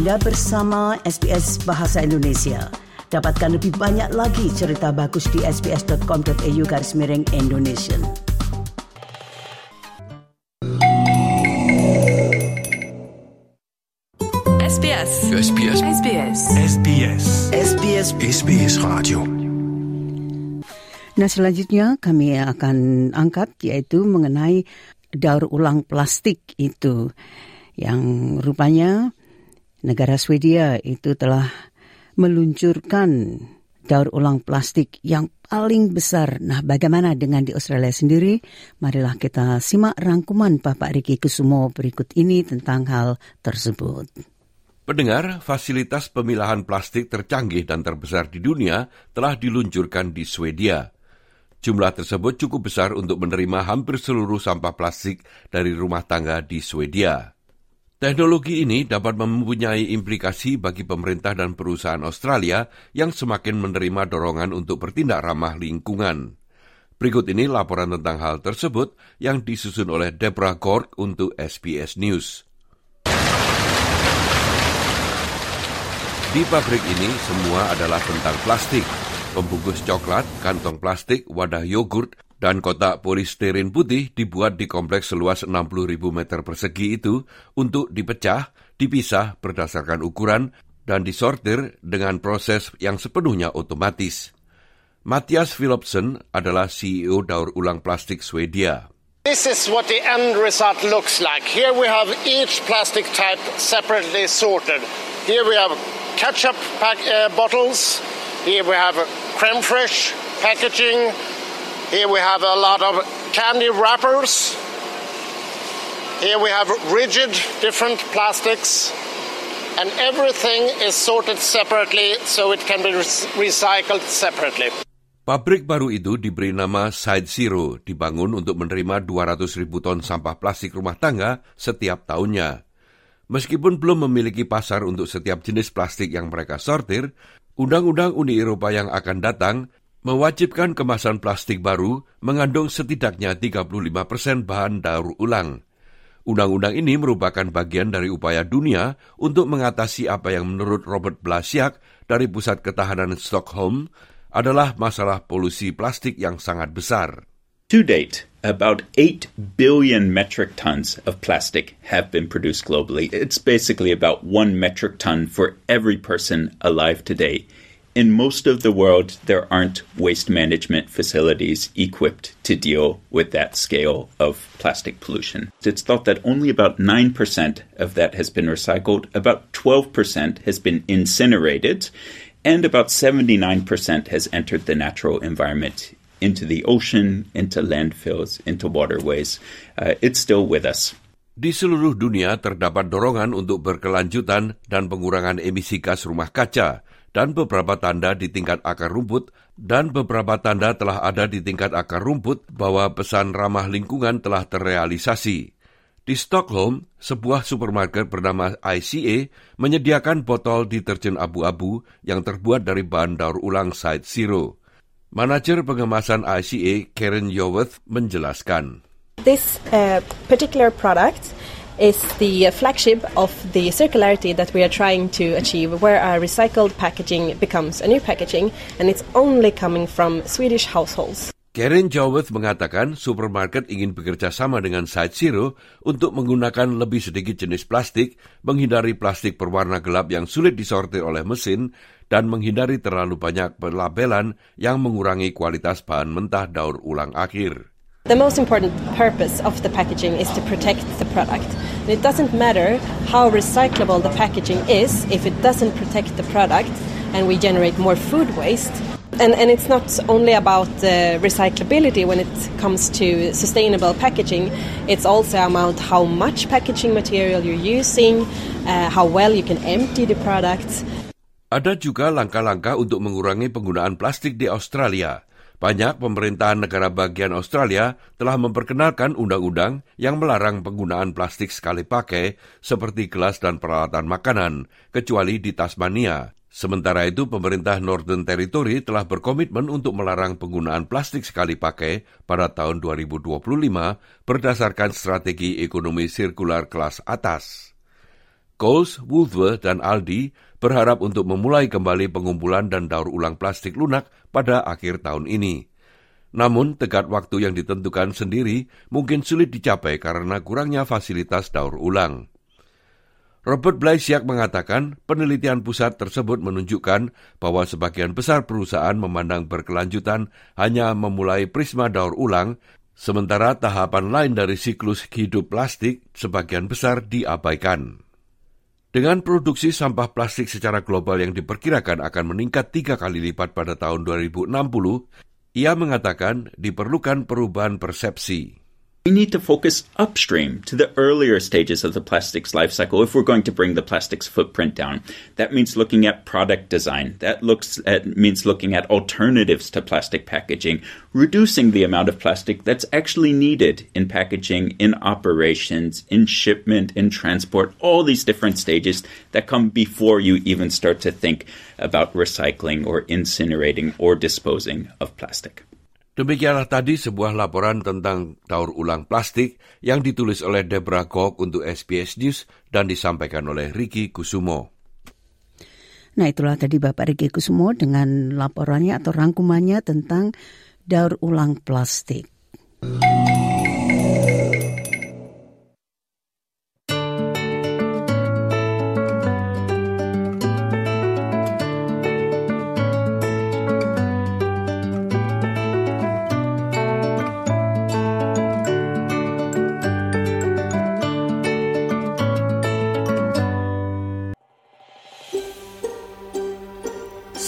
Anda bersama SBS Bahasa Indonesia. Dapatkan lebih banyak lagi cerita bagus di sbs.com.au garis miring Indonesia. SBS. SBS. SBS. SBS. SBS SBS Radio. Nah selanjutnya kami akan angkat yaitu mengenai daur ulang plastik itu yang rupanya negara Swedia itu telah meluncurkan daur ulang plastik yang paling besar. Nah, bagaimana dengan di Australia sendiri? Marilah kita simak rangkuman Bapak Riki Kusumo berikut ini tentang hal tersebut. Pendengar, fasilitas pemilahan plastik tercanggih dan terbesar di dunia telah diluncurkan di Swedia. Jumlah tersebut cukup besar untuk menerima hampir seluruh sampah plastik dari rumah tangga di Swedia. Teknologi ini dapat mempunyai implikasi bagi pemerintah dan perusahaan Australia yang semakin menerima dorongan untuk bertindak ramah lingkungan. Berikut ini laporan tentang hal tersebut yang disusun oleh Deborah Gork untuk SBS News. Di pabrik ini semua adalah tentang plastik. Pembungkus coklat, kantong plastik, wadah yogurt, dan kotak polistirin putih dibuat di kompleks seluas 60.000 meter persegi itu untuk dipecah, dipisah berdasarkan ukuran, dan disortir dengan proses yang sepenuhnya otomatis. Matthias Philipsen adalah CEO daur ulang plastik Swedia. This is what the end result looks like. Here we have each plastic type separately sorted. Here we have ketchup pack, uh, bottles. Here we have creme fraiche packaging. Here we have a lot of candy wrappers. Here we have rigid different plastics. And everything is sorted separately so it can be re- recycled separately. Pabrik baru itu diberi nama Side Zero, dibangun untuk menerima 200 ribu ton sampah plastik rumah tangga setiap tahunnya. Meskipun belum memiliki pasar untuk setiap jenis plastik yang mereka sortir, Undang-Undang Uni Eropa yang akan datang mewajibkan kemasan plastik baru mengandung setidaknya 35% bahan daur ulang. Undang-undang ini merupakan bagian dari upaya dunia untuk mengatasi apa yang menurut Robert Blasiak dari Pusat Ketahanan Stockholm adalah masalah polusi plastik yang sangat besar. To date, about 8 billion metric tons of plastic have been produced globally. It's basically about one metric ton for every person alive today. In most of the world, there aren't waste management facilities equipped to deal with that scale of plastic pollution. It's thought that only about 9% of that has been recycled, about 12% has been incinerated, and about 79% has entered the natural environment into the ocean, into landfills, into waterways. Uh, it's still with us. Di seluruh dunia terdapat dorongan untuk berkelanjutan dan pengurangan emisi gas rumah kaca, dan beberapa tanda di tingkat akar rumput dan beberapa tanda telah ada di tingkat akar rumput bahwa pesan ramah lingkungan telah terrealisasi. Di Stockholm, sebuah supermarket bernama ICA menyediakan botol deterjen abu-abu yang terbuat dari bahan daur ulang Side Zero. Manajer pengemasan ICA, Karen Yoworth, menjelaskan. This uh, particular product is the flagship of the circularity that we are trying to achieve, where our recycled packaging becomes a new packaging, and it's only coming from Swedish households. Karen Joworth mengatakan supermarket ingin bekerja sama dengan Side Zero untuk menggunakan lebih sedikit jenis plastik, menghindari plastik berwarna gelap yang sulit disortir oleh mesin, dan menghindari terlalu banyak pelabelan yang mengurangi kualitas bahan mentah daur ulang akhir. The most important purpose of the packaging is to protect the product. And it doesn't matter how recyclable the packaging is if it doesn't protect the product and we generate more food waste. And, and it's not only about uh, recyclability when it comes to sustainable packaging, it's also about how much packaging material you're using, uh, how well you can empty the products. Ada juga langkah-langkah untuk mengurangi penggunaan plastik di Australia. Banyak pemerintahan negara bagian Australia telah memperkenalkan undang-undang yang melarang penggunaan plastik sekali pakai seperti gelas dan peralatan makanan, kecuali di Tasmania. Sementara itu, pemerintah Northern Territory telah berkomitmen untuk melarang penggunaan plastik sekali pakai pada tahun 2025 berdasarkan strategi ekonomi sirkular kelas atas. Coles, Woolworth, dan Aldi berharap untuk memulai kembali pengumpulan dan daur ulang plastik lunak pada akhir tahun ini. Namun, tegat waktu yang ditentukan sendiri mungkin sulit dicapai karena kurangnya fasilitas daur ulang. Robert Blysiak mengatakan penelitian pusat tersebut menunjukkan bahwa sebagian besar perusahaan memandang berkelanjutan hanya memulai prisma daur ulang, sementara tahapan lain dari siklus hidup plastik sebagian besar diabaikan. Dengan produksi sampah plastik secara global yang diperkirakan akan meningkat tiga kali lipat pada tahun 2060, ia mengatakan diperlukan perubahan persepsi. We need to focus upstream to the earlier stages of the plastic's life cycle if we're going to bring the plastic's footprint down. That means looking at product design. That looks at means looking at alternatives to plastic packaging, reducing the amount of plastic that's actually needed in packaging, in operations, in shipment, in transport, all these different stages that come before you even start to think about recycling or incinerating or disposing of plastic. Demikianlah tadi sebuah laporan tentang daur ulang plastik yang ditulis oleh Debra Gok untuk SBS News dan disampaikan oleh Ricky Kusumo. Nah itulah tadi Bapak Ricky Kusumo dengan laporannya atau rangkumannya tentang daur ulang plastik.